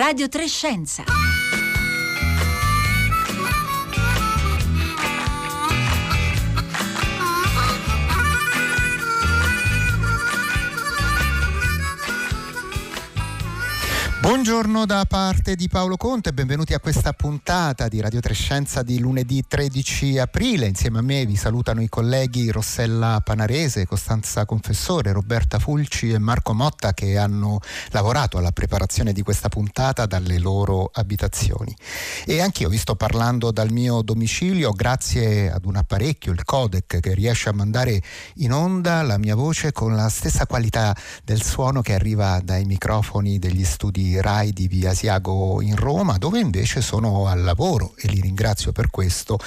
Radio Trescenza. Buongiorno da parte di Paolo Conte, benvenuti a questa puntata di Radio Trescenza di lunedì 13 aprile. Insieme a me vi salutano i colleghi Rossella Panarese, Costanza Confessore, Roberta Fulci e Marco Motta che hanno lavorato alla preparazione di questa puntata dalle loro abitazioni. E anch'io vi sto parlando dal mio domicilio grazie ad un apparecchio, il codec, che riesce a mandare in onda la mia voce con la stessa qualità del suono che arriva dai microfoni degli studi RAI di Via Asiago in Roma, dove invece sono al lavoro e li ringrazio per questo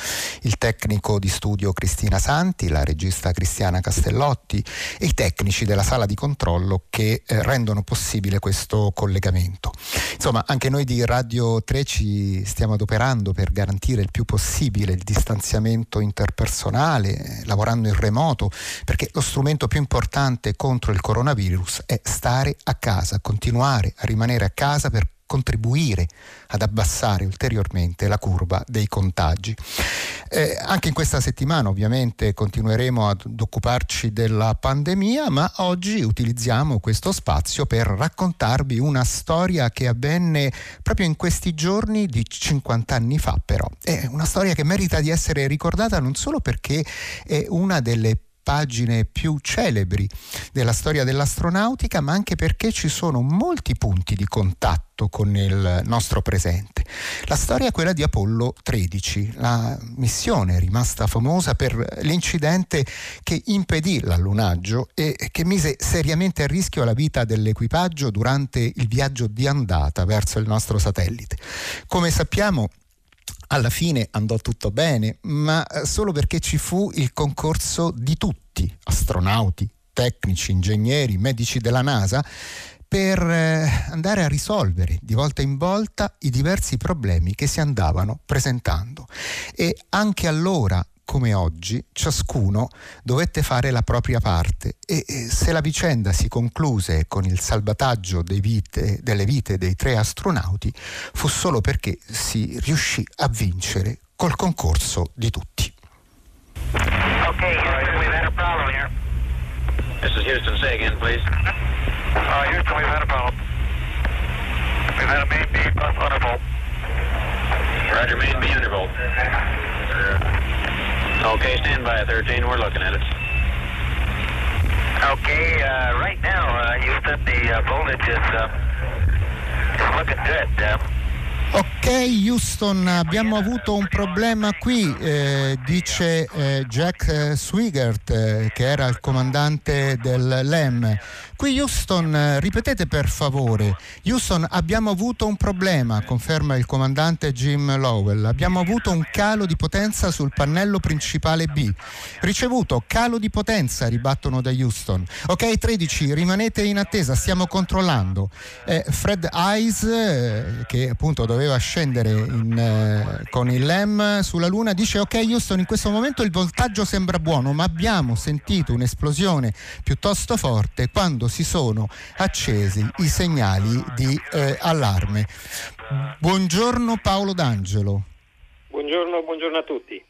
il tecnico di studio Cristina Santi, la regista Cristiana Castellotti e i tecnici della sala di controllo che eh, rendono possibile questo collegamento. Insomma, anche noi di Radio 3 ci stiamo adoperando per garantire il più possibile il distanziamento interpersonale, eh, lavorando in remoto, perché lo strumento più importante contro il coronavirus è stare a casa, continuare a rimanere a casa per contribuire ad abbassare ulteriormente la curva dei contagi. Eh, anche in questa settimana ovviamente continueremo ad occuparci della pandemia, ma oggi utilizziamo questo spazio per raccontarvi una storia che avvenne proprio in questi giorni di 50 anni fa però. È una storia che merita di essere ricordata non solo perché è una delle pagine più celebri della storia dell'astronautica, ma anche perché ci sono molti punti di contatto con il nostro presente. La storia è quella di Apollo 13, la missione rimasta famosa per l'incidente che impedì l'allunaggio e che mise seriamente a rischio la vita dell'equipaggio durante il viaggio di andata verso il nostro satellite. Come sappiamo, alla fine andò tutto bene, ma eh, solo perché ci fu il concorso di tutti, astronauti, tecnici, ingegneri, medici della NASA, per eh, andare a risolvere di volta in volta i diversi problemi che si andavano presentando. E anche allora come oggi, ciascuno dovette fare la propria parte e, se la vicenda si concluse con il salvataggio vite, delle vite dei tre astronauti, fu solo perché si riuscì a vincere col concorso di tutti. Ok, Houston, we've had a problem here. This is Houston, say again, please. Uh, Houston, we've had a problem. We've had a main beam undervolt. Roger, main B undervolt. Okay, stand by, 13. We're looking at it. Okay, uh, right now, uh, Houston, the uh, voltage is, uh, is looking good. Uh, Ok Houston, abbiamo avuto un problema qui, eh, dice eh, Jack eh, Swigert, eh, che era il comandante del LEM. Qui Houston, eh, ripetete per favore. Houston, abbiamo avuto un problema, conferma il comandante Jim Lowell. Abbiamo avuto un calo di potenza sul pannello principale B. Ricevuto calo di potenza, ribattono da Houston. Ok 13, rimanete in attesa, stiamo controllando. Eh, Fred Eyes, che appunto doveva scendere in, eh, con il LEM sulla Luna, dice ok Houston, in questo momento il voltaggio sembra buono, ma abbiamo sentito un'esplosione piuttosto forte quando si sono accesi i segnali di eh, allarme. Buongiorno Paolo D'Angelo. Buongiorno, buongiorno a tutti.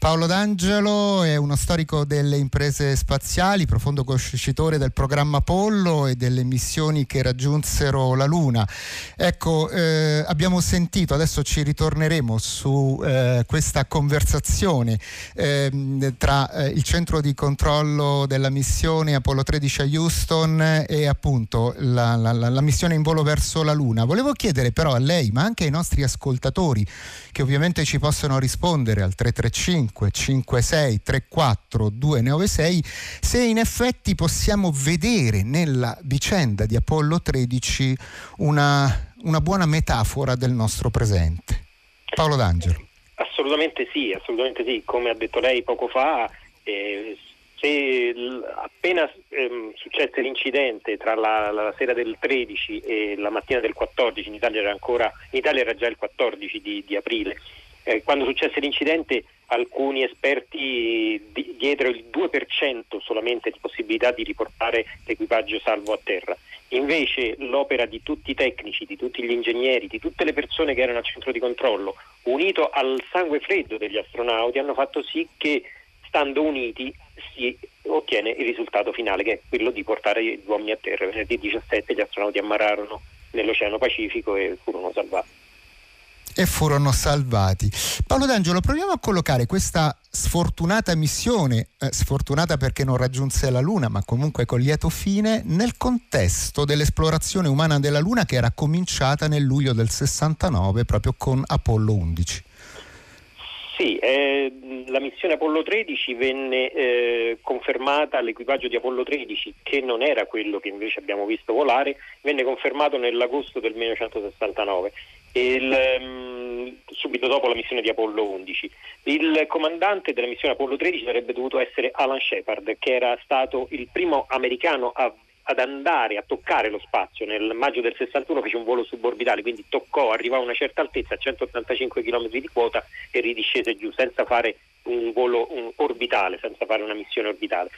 Paolo D'Angelo è uno storico delle imprese spaziali, profondo conoscitore del programma Apollo e delle missioni che raggiunsero la Luna. Ecco, eh, abbiamo sentito, adesso ci ritorneremo su eh, questa conversazione eh, tra il centro di controllo della missione Apollo 13 a Houston e appunto la, la, la missione in volo verso la Luna. Volevo chiedere però a lei, ma anche ai nostri ascoltatori, che ovviamente ci possono rispondere al 335 56 34 296 se in effetti possiamo vedere nella vicenda di Apollo 13 una, una buona metafora del nostro presente. Paolo D'Angelo. Assolutamente sì, assolutamente sì. Come ha detto lei poco fa, eh, se l- appena ehm, successe l'incidente tra la, la, sera del 13 e la mattina del 14, in Italia era, ancora, in Italia era già il 14 di, di aprile, eh, quando successe l'incidente alcuni esperti diedero il 2% solamente di possibilità di riportare l'equipaggio salvo a terra. Invece l'opera di tutti i tecnici, di tutti gli ingegneri, di tutte le persone che erano al centro di controllo, unito al sangue freddo degli astronauti, hanno fatto sì che stando uniti si ottiene il risultato finale che è quello di portare gli uomini a terra. Venerdì 17 gli astronauti ammararono nell'Oceano Pacifico e furono salvati e furono salvati. Paolo D'Angelo, proviamo a collocare questa sfortunata missione, eh, sfortunata perché non raggiunse la Luna, ma comunque con lieto fine, nel contesto dell'esplorazione umana della Luna che era cominciata nel luglio del 69 proprio con Apollo 11. Sì, eh, la missione Apollo 13 venne eh, confermata all'equipaggio di Apollo 13, che non era quello che invece abbiamo visto volare, venne confermato nell'agosto del 1969 il, um, subito dopo la missione di Apollo 11. Il comandante della missione Apollo 13 sarebbe dovuto essere Alan Shepard, che era stato il primo americano a, ad andare a toccare lo spazio. Nel maggio del 61 fece un volo suborbitale, quindi toccò, arrivò a una certa altezza, a 185 km di quota e ridiscese giù senza fare un volo un orbitale, senza fare una missione orbitale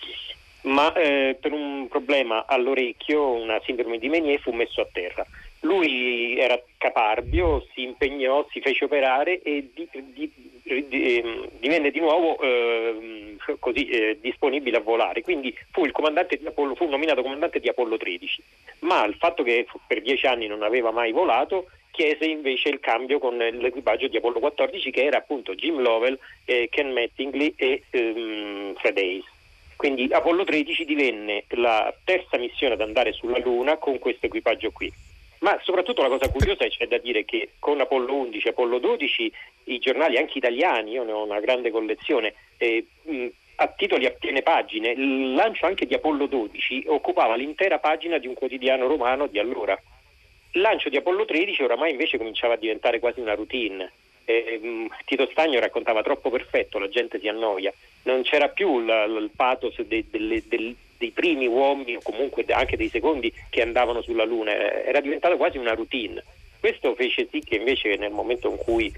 ma eh, per un problema all'orecchio, una sindrome di Menier, fu messo a terra. Lui era caparbio, si impegnò, si fece operare e di, di, di, ehm, divenne di nuovo eh, così, eh, disponibile a volare. Quindi fu, Apollo, fu, nominato comandante di Apollo 13. Ma il fatto che per dieci anni non aveva mai volato chiese invece il cambio con l'equipaggio di Apollo 14 che era appunto Jim Lovell, eh, Ken Mattingly e ehm, Fred Hayes. Quindi Apollo 13 divenne la terza missione ad andare sulla Luna con questo equipaggio qui. Ma soprattutto la cosa curiosa c'è da dire che con Apollo 11 e Apollo 12 i giornali, anche italiani, io ne ho una grande collezione, eh, a titoli a piene pagine, il lancio anche di Apollo 12 occupava l'intera pagina di un quotidiano romano di allora. Il lancio di Apollo 13 oramai invece cominciava a diventare quasi una routine. Eh, Tito Stagno raccontava troppo perfetto, la gente si annoia, non c'era più la, la, il pathos de, de, de, dei primi uomini o comunque anche dei secondi che andavano sulla Luna, eh, era diventata quasi una routine. Questo fece sì che invece nel momento in cui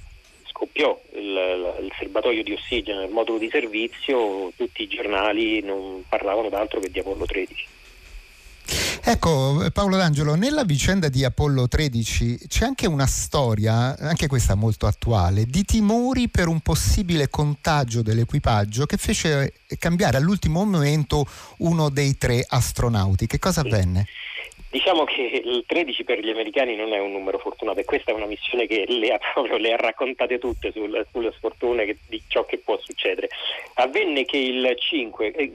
scoppiò il, il serbatoio di ossigeno nel modulo di servizio, tutti i giornali non parlavano d'altro che di Apollo 13. Ecco Paolo D'Angelo, nella vicenda di Apollo 13 c'è anche una storia, anche questa molto attuale, di timori per un possibile contagio dell'equipaggio che fece cambiare all'ultimo momento uno dei tre astronauti. Che cosa avvenne? Diciamo che il 13 per gli americani non è un numero fortunato e questa è una missione che le ha, proprio, le ha raccontate tutte sul, sulle sfortune che, di ciò che può succedere. Avvenne che il 5, eh,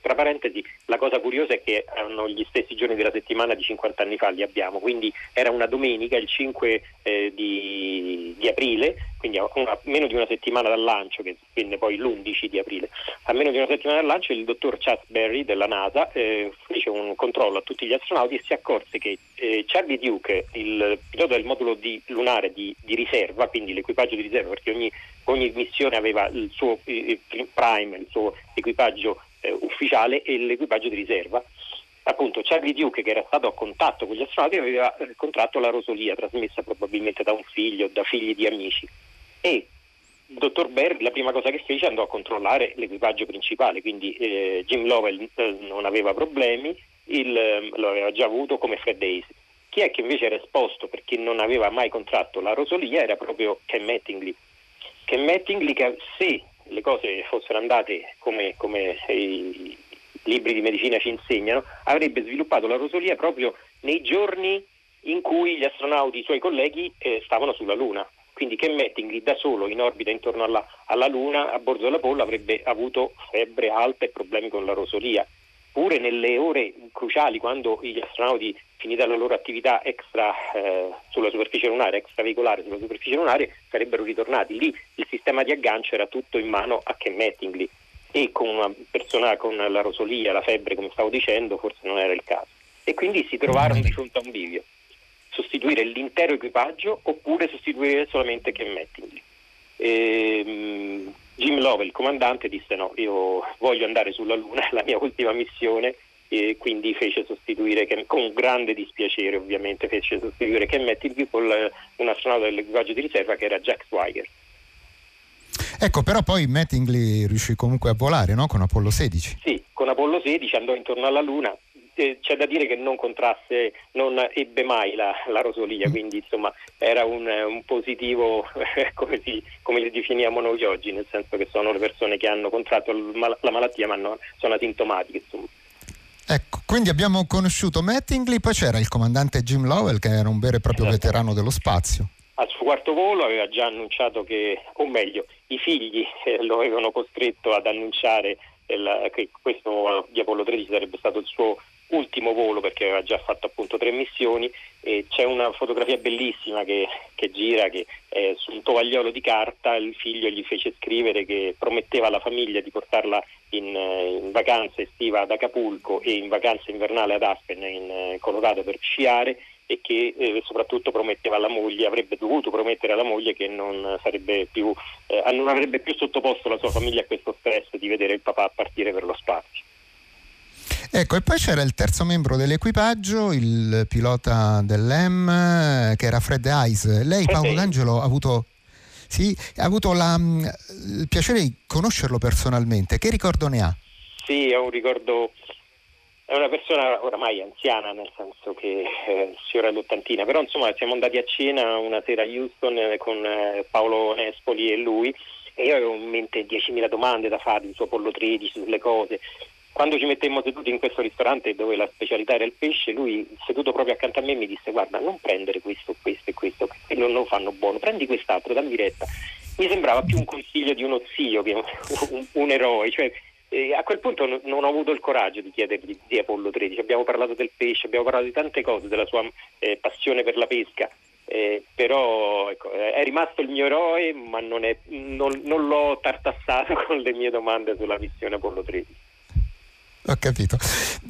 tra parentesi, la cosa curiosa è che hanno gli stessi giorni della settimana di 50 anni fa, li abbiamo, quindi era una domenica, il 5 eh, di, di, aprile, quindi a, una, meno di una settimana dal lancio, che venne poi l'11 di aprile, a meno di una settimana dal lancio il dottor Chas Berry della NASA eh, fece un controllo a tutti gli astronauti e si accorse che eh, Charlie Duke, il pilota del modulo di, lunare di, di, riserva, quindi l'equipaggio di riserva, perché ogni, ogni missione aveva il suo il prime, il suo equipaggio eh, ufficiale e l'equipaggio di riserva. Appunto, Charlie Duke, che era stato a contatto con gli astronauti, aveva eh, contratto la rosolia, trasmessa probabilmente da un figlio, da figli di amici. E il dottor Berg la prima cosa che fece andò a controllare l'equipaggio principale, quindi eh, Jim Lovell eh, non aveva problemi, il, eh, lo aveva già avuto come Fred Hayes. Chi è che invece era esposto perché non aveva mai contratto la rosolia era proprio Ken Mattingly. Ken Mattingly che se le cose fossero andate come, come i libri di medicina ci insegnano, avrebbe sviluppato la rosolia proprio nei giorni in cui gli astronauti, i suoi colleghi, eh, stavano sulla Luna. Quindi Ken Mattingly da solo in orbita intorno alla, alla Luna, a bordo dell'Apollo, avrebbe avuto febbre alta e problemi con la rosolia. Pure nelle ore cruciali, quando gli astronauti finita la loro attività extra eh, sulla superficie lunare, extraveicolare sulla superficie lunare, sarebbero ritornati. Lì il sistema di aggancio era tutto in mano a Ken Mattingly e con una persona con la rosolia, la febbre, come stavo dicendo, forse non era il caso. E quindi si trovarono di fronte a un bivio. Sostituire l'intero equipaggio oppure sostituire solamente Ken Mattingly. E, um, Jim Love, il comandante, disse no, io voglio andare sulla Luna, è la mia ultima missione e quindi fece sostituire, con grande dispiacere ovviamente, fece sostituire Ken Mattingly con un astronauta dell'equipaggio di riserva che era Jack Swigert. Ecco, però poi Mattingly riuscì comunque a volare, no? Con Apollo 16. Sì, con Apollo 16 andò intorno alla Luna. Eh, c'è da dire che non contrasse, non ebbe mai la, la rosolia, mm. quindi insomma era un, un positivo come, si, come, li definiamo noi oggi, nel senso che sono le persone che hanno contratto la malattia ma non, sono asintomatiche. Insomma. Ecco, quindi abbiamo conosciuto Mattingly, poi c'era il comandante Jim Lowell che era un vero e proprio esatto. veterano dello spazio. Al suo quarto volo aveva già annunciato che, o meglio, i figli eh, lo avevano costretto ad annunciare che questo di Apollo 13 sarebbe stato il suo ultimo volo perché aveva già fatto appunto tre missioni e c'è una fotografia bellissima che, che gira che eh, su un tovagliolo di carta il figlio gli fece scrivere che prometteva alla famiglia di portarla in, eh, in vacanza estiva ad Acapulco e in vacanza invernale ad Aspen in eh, Colorado per sciare e che eh, soprattutto prometteva alla moglie, avrebbe dovuto promettere alla moglie che non, più, eh, non avrebbe più sottoposto la sua famiglia a questo stress di vedere il papà partire per lo spazio. Ecco, e poi c'era il terzo membro dell'equipaggio, il pilota dell'EM, che era Fred Ice. Lei, Paolo D'Angelo, ha avuto, sì, ha avuto la, mm, il piacere di conoscerlo personalmente. Che ricordo ne ha? Sì, è un ricordo è una persona oramai anziana, nel senso che eh, signora l'ottantina, però insomma siamo andati a cena una sera a Houston eh, con eh, Paolo Nespoli e lui e io avevo in mente 10.000 domande da fare su Apollo 13, sulle cose. Quando ci mettemmo seduti in questo ristorante dove la specialità era il pesce, lui seduto proprio accanto a me mi disse guarda non prendere questo, questo e questo, quello non lo fanno buono, prendi quest'altro, dammi retta. Mi sembrava più un consiglio di uno zio che un, un, un eroe, cioè e a quel punto n- non ho avuto il coraggio di chiedergli di Apollo 13, abbiamo parlato del pesce, abbiamo parlato di tante cose, della sua eh, passione per la pesca, eh, però ecco, è rimasto il mio eroe, ma non, è, non, non, l'ho tartassato con le mie domande sulla missione Apollo 13. Ho capito.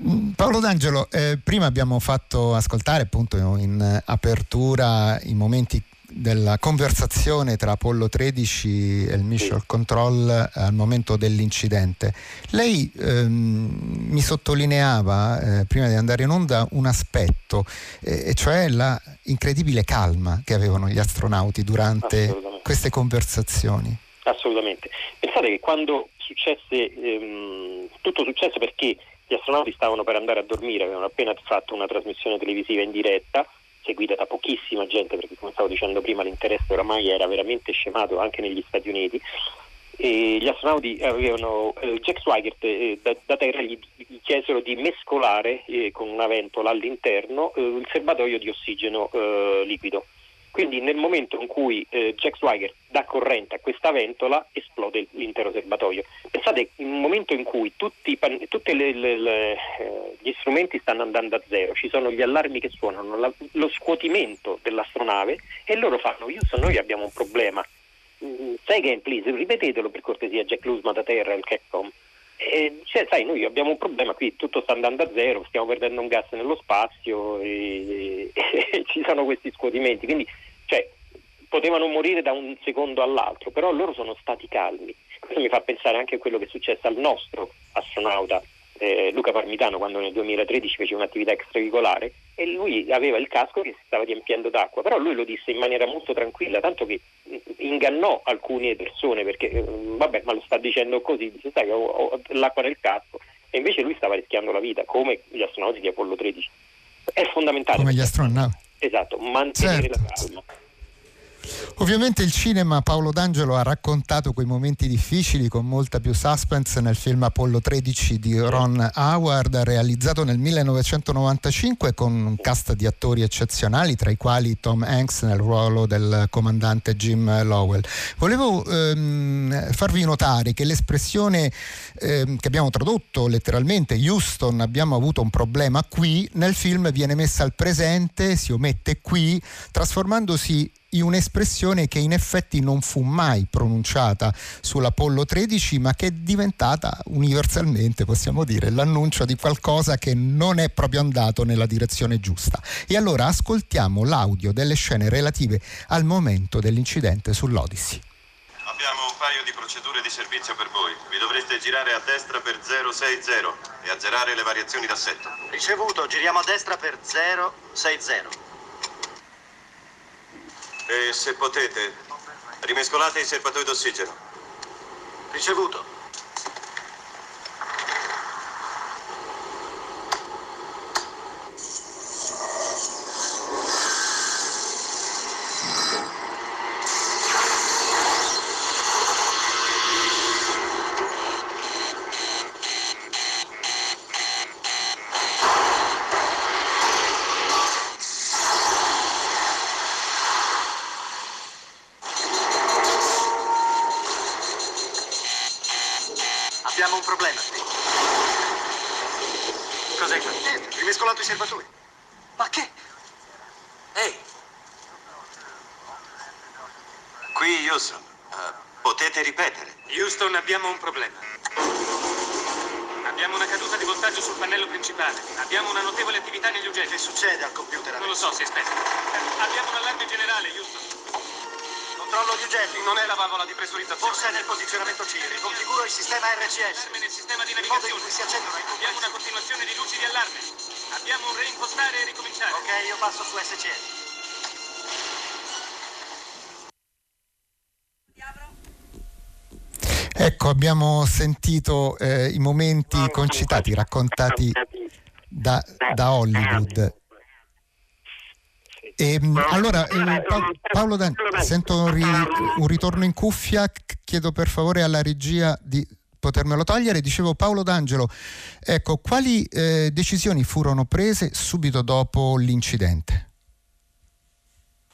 Mm, Paolo D'Angelo, eh, prima abbiamo fatto ascoltare appunto in apertura i momenti della conversazione tra Apollo 13 e il Mission Control al momento dell'incidente. Lei ehm, mi sottolineava eh, prima di andare in onda un aspetto, eh, e cioè la incredibile calma che avevano gli astronauti durante queste conversazioni. Assolutamente. Pensate che quando successe, ehm, tutto successe perché gli astronauti stavano per andare a dormire, avevano appena fatto una trasmissione televisiva in diretta seguita da pochissima gente perché come stavo dicendo prima l'interesse oramai era veramente scemato anche negli Stati Uniti. E gli astronauti avevano eh, Jack Swigert eh, da, da, terra gli, gli, chiesero di mescolare eh, con una ventola all'interno eh, il serbatoio di ossigeno eh, liquido quindi nel momento in cui eh, Jack Swigert dà corrente a questa ventola esplode l'intero serbatoio. Pensate, in un momento in cui tutti, tutti le, le, le, eh, gli strumenti stanno andando a zero, ci sono gli allarmi che suonano, la, lo scuotimento dell'astronave e loro fanno, Houston noi abbiamo un problema. Mm, say again please, ripetetelo per cortesia Jack Lusma da terra, il Capcom. E, cioè, sai, noi abbiamo un problema qui, tutto sta andando a zero, stiamo perdendo un gas nello spazio e, e, e ci sono questi scuotimenti. Quindi, cioè, potevano morire da un secondo all'altro, però loro sono stati calmi. Questo mi fa pensare anche a quello che è successo al nostro astronauta eh, Luca Parmitano quando nel 2013 fece un'attività extraveicolare e lui aveva il casco che si stava riempiendo d'acqua, però lui lo disse in maniera molto tranquilla, tanto che ingannò alcune persone perché eh, vabbè ma lo sta dicendo così, dice sai ho, ho l'acqua nel casco e invece lui stava rischiando la vita come gli astronauti di Apollo 13. È fondamentale. Come gli astronauti. Esatto, mantenere certo. la calma. Ovviamente il cinema Paolo D'Angelo ha raccontato quei momenti difficili con molta più suspense nel film Apollo 13 di Ron Howard realizzato nel 1995 con un cast di attori eccezionali tra i quali Tom Hanks nel ruolo del comandante Jim Lowell. Volevo ehm, farvi notare che l'espressione ehm, che abbiamo tradotto letteralmente Houston abbiamo avuto un problema qui nel film viene messa al presente, si omette qui trasformandosi in un'espressione che in effetti non fu mai pronunciata sull'Apollo 13, ma che è diventata universalmente, possiamo dire, l'annuncio di qualcosa che non è proprio andato nella direzione giusta. E allora ascoltiamo l'audio delle scene relative al momento dell'incidente sull'Odyssey. Abbiamo un paio di procedure di servizio per voi. Vi dovreste girare a destra per 060 e azzerare le variazioni d'assetto. Ricevuto, giriamo a destra per 060. E se potete, rimescolate i serbatoi d'ossigeno. Ricevuto. Abbiamo un problema. Cos'è quello? Niente, rimescolato i serbatoi. Ma che? Ehi! Qui Houston. Uh, potete ripetere? Houston, abbiamo un problema. Abbiamo una caduta di voltaggio sul pannello principale. Abbiamo una notevole attività negli oggetti. Che succede al computer? Adesso? Non lo so, si aspetta. Abbiamo un allarme generale, Houston. Controllo gli oggetti. Non è la valvola di pressurizzazione. Forse è nel posizionamento C. Riconfiguro il sistema RCS. Allarme nel sistema di Il in navigazione. cui si accendono i Abbiamo una continuazione di luci di allarme. Abbiamo un reimpostare e ricominciare. Ok, io passo su SCS. Ecco, abbiamo sentito eh, i momenti concitati, raccontati da, da Hollywood. E, mh, allora, eh, Pa- Paolo Dan- sento un, ri- un ritorno in cuffia, chiedo per favore alla regia di potermelo togliere. Dicevo Paolo D'Angelo, ecco, quali eh, decisioni furono prese subito dopo l'incidente?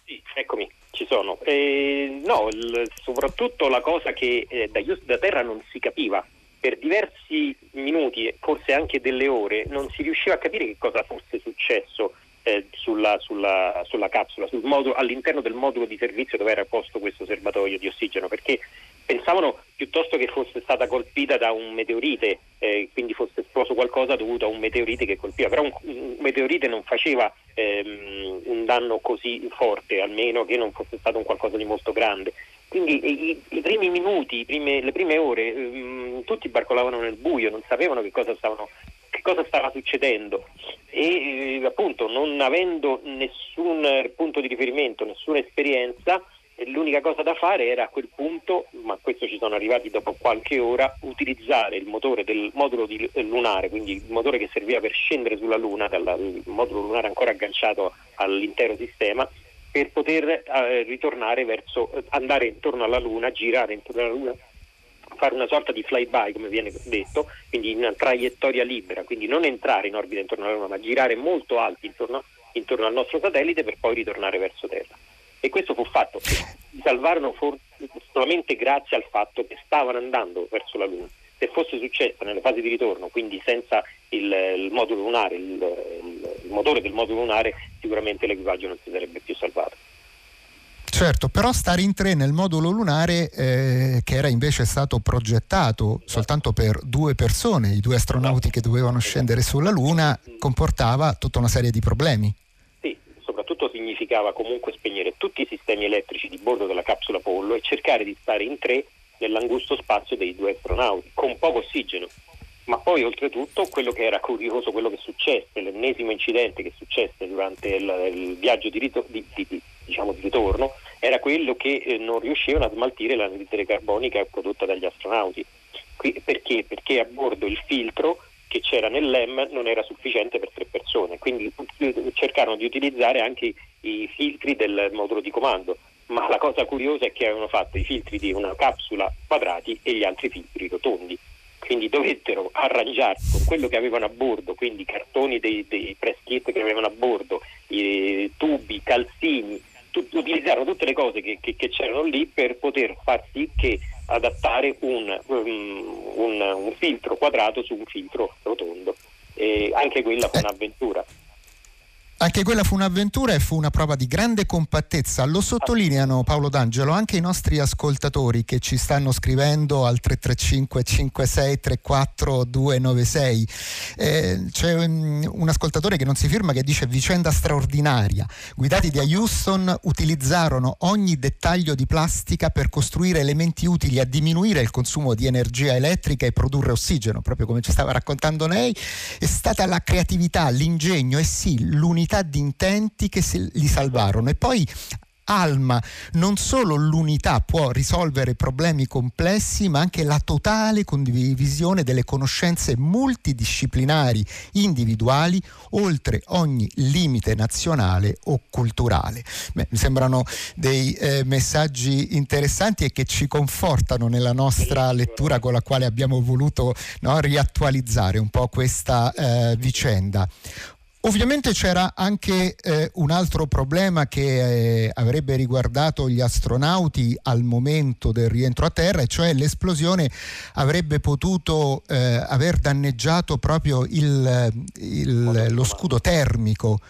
Sì, eccomi, ci sono. Eh, no, il- soprattutto la cosa che eh, da, Houston- da terra non si capiva. Per diversi minuti, e forse anche delle ore, non si riusciva a capire che cosa fosse successo eh, sulla, sulla- sulla capsula, sul modulo- all'interno del modulo di servizio dove era posto questo serbatoio di ossigeno, perché pensavano piuttosto che fosse stata colpita da un meteorite, eh, quindi fosse esploso qualcosa dovuto a un meteorite che colpiva, però un, un meteorite non faceva ehm, un danno così forte, almeno che non fosse stato un qualcosa di molto grande. Quindi i, i- primi minuti, i prime- le prime ore, ehm, tutti barcolavano nel buio, non sapevano che cosa, stavano, cosa stava succedendo. E eh, appunto non avendo nessun eh, punto di riferimento, nessuna esperienza, eh, l'unica cosa da fare era a quel punto, ma a questo ci sono arrivati dopo qualche ora, utilizzare il motore del modulo lunare, quindi il motore che serviva per scendere sulla Luna, dal modulo lunare ancora agganciato all'intero sistema, per poter eh, ritornare verso, andare intorno alla Luna, girare intorno alla Luna, fare una sorta di flyby, come viene detto, quindi in una traiettoria libera, quindi non entrare in orbita intorno alla Luna, ma girare molto alti intorno, intorno al nostro satellite per poi ritornare verso Terra. E questo fu fatto. Si salvarono for- solamente grazie al fatto che stavano andando verso la Luna. Se fosse successo nelle fasi di ritorno, quindi senza il, il modulo lunare, il, il- il motore del modulo lunare, sicuramente l'equipaggio non si sarebbe più salvato. Certo, però stare in tre nel modulo lunare eh, che era invece stato progettato soltanto per due persone, i due astronauti che dovevano scendere sulla Luna, comportava tutta una serie di problemi. Sì, soprattutto significava comunque spegnere tutti i sistemi elettrici di bordo della capsula Apollo e cercare di stare in tre nell'angusto spazio dei due astronauti, con poco ossigeno. Ma poi oltretutto quello che era curioso, quello che successe, l'ennesimo incidente che successe durante il, il viaggio di, rito- di- di- di- diciamo di ritorno, era quello che eh, non riuscivano a smaltire l'anidride carbonica prodotta dagli astronauti. Qui- perché? Perché a bordo il filtro che c'era nell'EM non era sufficiente per tre persone, quindi eh, cercarono di utilizzare anche i filtri del modulo di comando, ma la cosa curiosa è che avevano fatto i filtri di una capsula quadrati e gli altri filtri rotondi. Quindi dovettero arrangiarsi con quello che avevano a bordo, quindi i cartoni dei, dei press kit che avevano a bordo, i tubi, calzini, tut- utilizzarono tutte le cose che, che- che c'erano lì per poter far sì che adattare un, um, un- un filtro quadrato su un filtro rotondo. E anche quella fu Eh. un'avventura. Anche quella fu un'avventura e fu una prova di grande compattezza. Lo sottolineano Paolo D'Angelo anche i nostri ascoltatori che ci stanno scrivendo al 335 56 34 296. Eh, c'è mm, un ascoltatore che non si firma che dice vicenda straordinaria. Guidati da Houston utilizzarono ogni dettaglio di plastica per costruire elementi utili a diminuire il consumo di energia elettrica e produrre ossigeno, proprio come ci stava raccontando lei. È stata la creatività, l'ingegno e sì, l'unità di intenti che li salvarono. E poi Alma, non solo l'unità può risolvere problemi complessi, ma anche la totale condivisione delle conoscenze multidisciplinari individuali oltre ogni limite nazionale o culturale. Beh, mi sembrano dei eh, messaggi interessanti e che ci confortano nella nostra lettura con la quale abbiamo voluto no, riattualizzare un po' questa eh, vicenda. Ovviamente c'era anche eh, un altro problema che eh, avrebbe riguardato gli astronauti al momento del rientro a terra, e cioè l'esplosione avrebbe potuto eh, aver danneggiato proprio il, il, lo scudo termico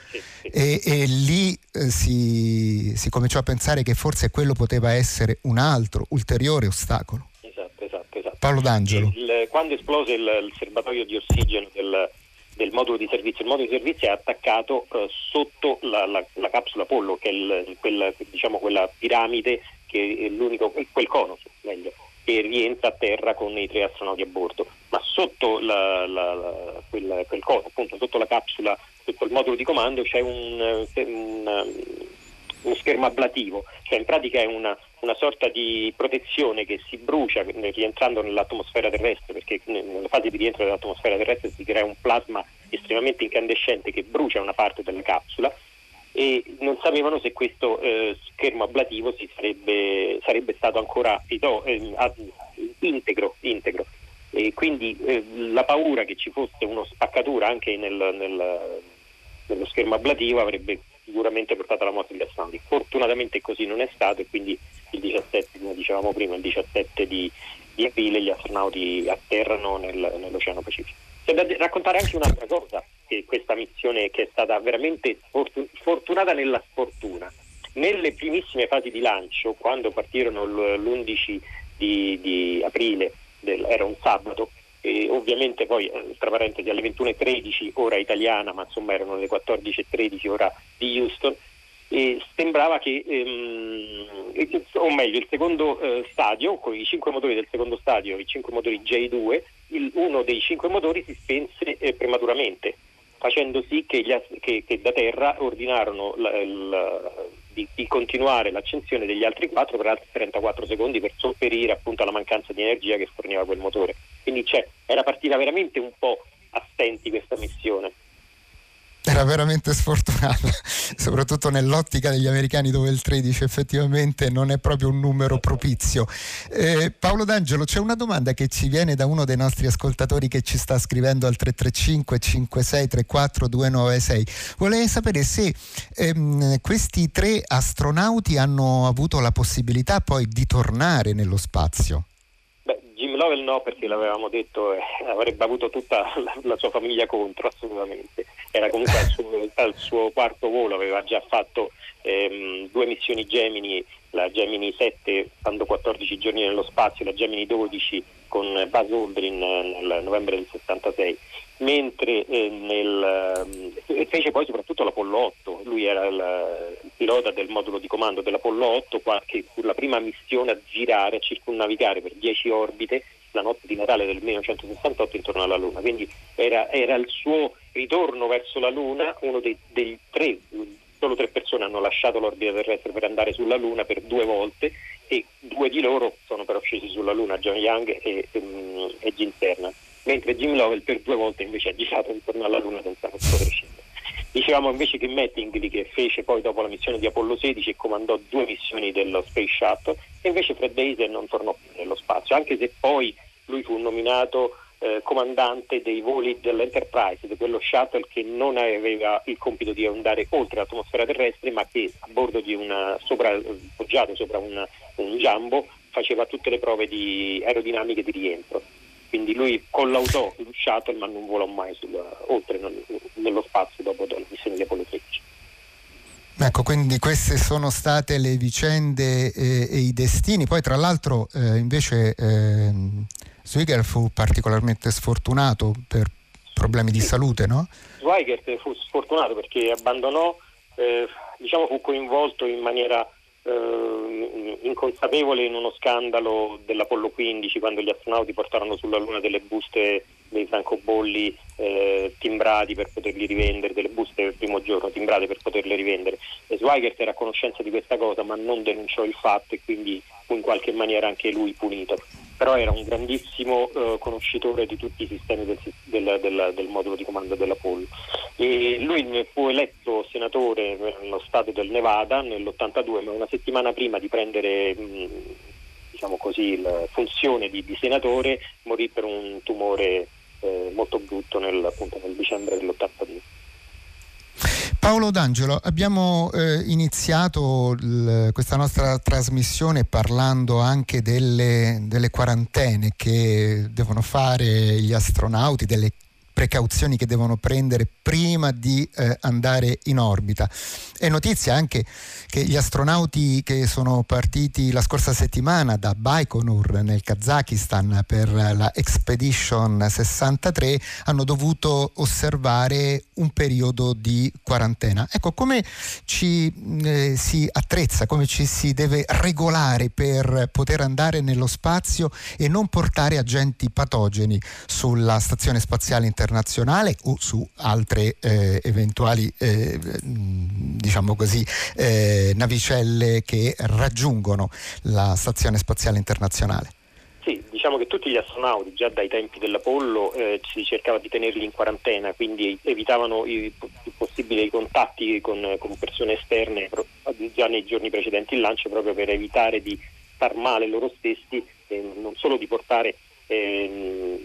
e, e lì eh, si, si cominciò a pensare che forse quello poteva essere un altro ulteriore ostacolo. Esatto, esatto, esatto. Paolo D'Angelo. Il, quando esplose il, il serbatoio di ossigeno del del modulo di servizio. Il modulo di servizio è attaccato eh, sotto la, la, la, capsula Apollo, che è il, quella, diciamo, quella piramide, che è l'unico, quel cono, meglio, che rientra a terra con i tre astronauti a bordo. Ma sotto la, quel, quel, cono, appunto, sotto la capsula, sotto il modulo di comando, c'è un, un uno schermo ablativo, cioè in pratica è una, una, sorta di protezione che si brucia rientrando nell'atmosfera terrestre, perché nella fase di rientro dell'atmosfera terrestre si crea un plasma estremamente incandescente che brucia una parte della capsula e non sapevano se questo eh, schermo ablativo sarebbe, sarebbe, stato ancora eh, integro, integro. E quindi eh, la paura che ci fosse una spaccatura anche nel, nel, nello schermo ablativo avrebbe sicuramente portato alla morte degli astronauti. Fortunatamente così non è stato e quindi il 17, come dicevamo prima, il 17 di, di aprile gli astronauti atterrano nel, nell'Oceano Pacifico. C'è da raccontare anche un'altra cosa, che questa missione che è stata veramente fortunata nella sfortuna. Nelle primissime fasi di lancio, quando partirono l'11 di, di aprile, del, era un sabato, e ovviamente poi eh, tra parentesi alle 21.13 ora italiana ma insomma erano le 14.13 ora di Houston e sembrava che ehm, o meglio il secondo eh, stadio con i cinque motori del secondo stadio i cinque motori J2 il, uno dei cinque motori si spense eh, prematuramente facendo sì che, gli, che, che da terra ordinarono la, la, di, di, continuare l'accensione degli altri quattro per altri 34 secondi per sopperire appunto alla mancanza di energia che forniva quel motore quindi era partita veramente un po' a stenti questa missione. Era veramente sfortunata, soprattutto nell'ottica degli americani dove il 13 effettivamente non è proprio un numero propizio. Eh, Paolo D'Angelo, c'è una domanda che ci viene da uno dei nostri ascoltatori che ci sta scrivendo al 335 5634 296. Vuole sapere se ehm, questi tre astronauti hanno avuto la possibilità poi di tornare nello spazio. Lovell no perché l'avevamo detto eh, avrebbe avuto tutta la, la, sua famiglia contro assolutamente era comunque al suo, al suo quarto volo aveva già fatto ehm, due missioni Gemini la Gemini 7 stando 14 giorni nello spazio la Gemini 12 con Buzz Aldrin nel novembre del 76 mentre eh, nel, eh, fece poi soprattutto l'Apollo 8, lui era il, il, pilota del modulo di comando dell'Apollo 8 che fu la prima missione a girare, a circunnavigare per 10 orbite la notte di Natale del 1968 intorno alla Luna, quindi era, era il suo ritorno verso la Luna, uno dei, dei tre, solo tre persone hanno lasciato l'orbita terrestre per andare sulla Luna per due volte e due di loro sono però scesi sulla Luna, John Young e, um, e Jim Cernan mentre Jim Lovell per due volte invece ha girato intorno alla Luna senza poter scendere. Dicevamo invece che Mattingly, che fece poi dopo la missione di Apollo 16 e comandò due missioni dello Space Shuttle, e invece Fred Hazen non tornò più nello spazio, anche se poi lui fu nominato eh, comandante dei voli dell'Enterprise, di quello shuttle che non aveva il compito di andare oltre l'atmosfera terrestre, ma che a bordo di una poggiato sopra una, un jumbo faceva tutte le prove di aerodinamiche di rientro quindi lui collaudò il shuttle ma non volò mai sulla, oltre nello spazio dopo la missione di Apollo 13. Ecco, quindi queste sono state le vicende eh, e i destini. Poi tra l'altro eh, invece eh, Swigert fu particolarmente sfortunato per problemi di salute, no? Swigert fu sfortunato perché abbandonò, eh, diciamo fu coinvolto in maniera eh, inconsapevole in uno scandalo dell'Apollo 15 quando gli astronauti portarono sulla Luna delle buste dei francobolli eh, timbrati per poterli rivendere, delle buste del primo giorno timbrate per poterle rivendere. E Swigert era a conoscenza di questa cosa ma non denunciò il fatto e quindi fu in qualche maniera anche lui punito però era un grandissimo eh, conoscitore di tutti i sistemi del, del, del, del, modulo di comando dell'Apollo. E lui fu eletto senatore nello stato del Nevada nell'82, ma una settimana prima di prendere mh, diciamo così, la funzione di, di, senatore morì per un tumore eh, molto brutto nel, appunto, nel dicembre dell'82. Paolo D'Angelo, abbiamo eh, iniziato l- questa nostra trasmissione parlando anche delle, delle quarantene che devono fare gli astronauti, delle precauzioni che devono prendere prima di eh, andare in orbita. È notizia anche che gli astronauti che sono partiti la scorsa settimana da Baikonur nel Kazakistan per la Expedition 63 hanno dovuto osservare un periodo di quarantena. Ecco, come ci eh, si attrezza, come ci si deve regolare per poter andare nello spazio e non portare agenti patogeni sulla stazione spaziale internazionale? Internazionale o su altre eh, eventuali eh, diciamo così, eh, navicelle che raggiungono la Stazione Spaziale Internazionale? Sì, diciamo che tutti gli astronauti già dai tempi dell'Apollo eh, si cercava di tenerli in quarantena, quindi evitavano i, i contatti con, con, persone esterne già nei giorni precedenti il lancio proprio per evitare di star male loro stessi e non solo di portare eh,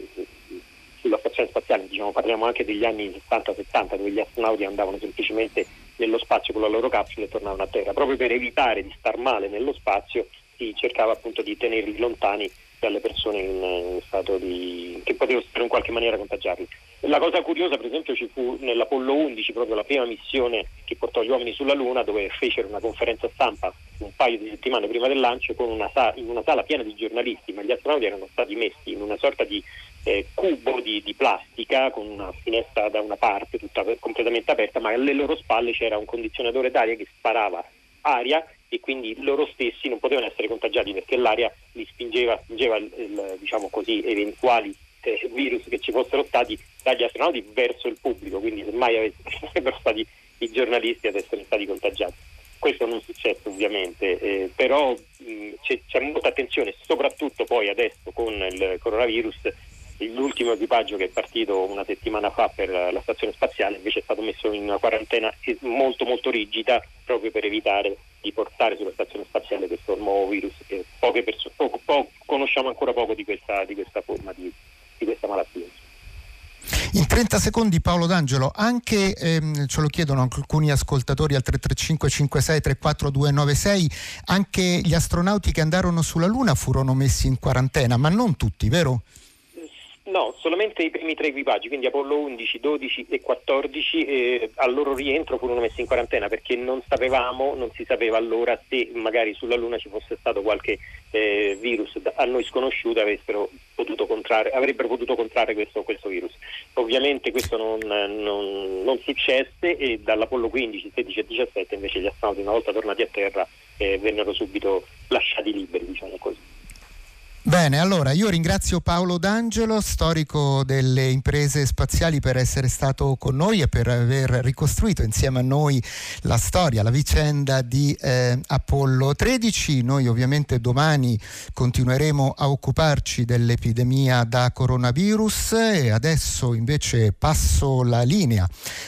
sulla stazione spaziale, diciamo, parliamo anche degli anni 60-70 dove gli astronauti andavano semplicemente nello spazio con la loro capsula e tornavano a terra, proprio per evitare di star male nello spazio si cercava appunto di tenerli lontani dalle persone in, in stato di che potessero in qualche maniera contagiarli. La cosa curiosa per esempio ci fu nell'Apollo 11, proprio la prima missione che portò gli uomini sulla Luna, dove fecero una conferenza stampa un paio di settimane prima del lancio una sala, in una sala piena di giornalisti, ma gli astronauti erano stati messi in una sorta di eh, cubo di, di, plastica con una finestra da una parte tutta completamente aperta, ma alle loro spalle c'era un condizionatore d'aria che sparava aria e quindi loro stessi non potevano essere contagiati perché l'aria li spingeva, spingeva il, il, diciamo così, eventuali eh, virus che ci fossero stati dagli astronauti verso il pubblico, quindi semmai sarebbero stati i giornalisti ad essere stati contagiati. Questo non è successo ovviamente, eh, però mh, c'è, c'è molta attenzione, soprattutto poi adesso con il coronavirus l'ultimo equipaggio che è partito una settimana fa per la stazione spaziale invece è stato messo in una quarantena molto molto rigida proprio per evitare di portare sulla stazione spaziale questo nuovo virus che persone, poco, poco, conosciamo ancora poco di questa, di questa forma di. In 30 secondi Paolo D'Angelo, anche ehm, ce lo chiedono alcuni ascoltatori al 335 56 34 296, anche gli astronauti che andarono sulla Luna furono messi in quarantena, ma non tutti, vero? No, solamente i primi tre equipaggi, quindi Apollo 11, 12 e 14, eh, al loro rientro furono messi in quarantena perché non sapevamo, non si sapeva allora se magari sulla Luna ci fosse stato qualche eh, virus a noi sconosciuto potuto avrebbero potuto contrarre questo, questo, virus. Ovviamente questo non, non, non, successe e dall'Apollo 15, 16 e 17 invece gli astronauti una volta tornati a terra eh, vennero subito lasciati liberi, diciamo così. Bene, allora io ringrazio Paolo D'Angelo, storico delle imprese spaziali, per essere stato con noi e per aver ricostruito insieme a noi la storia, la vicenda di eh, Apollo 13. Noi ovviamente domani continueremo a occuparci dell'epidemia da coronavirus e adesso invece passo la linea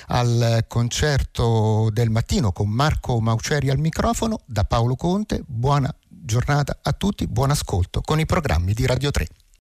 al concerto del mattino con Marco Mauceri al microfono da Paolo Conte. Buona giornata a tutti, buon ascolto con i programmi di Radio 3.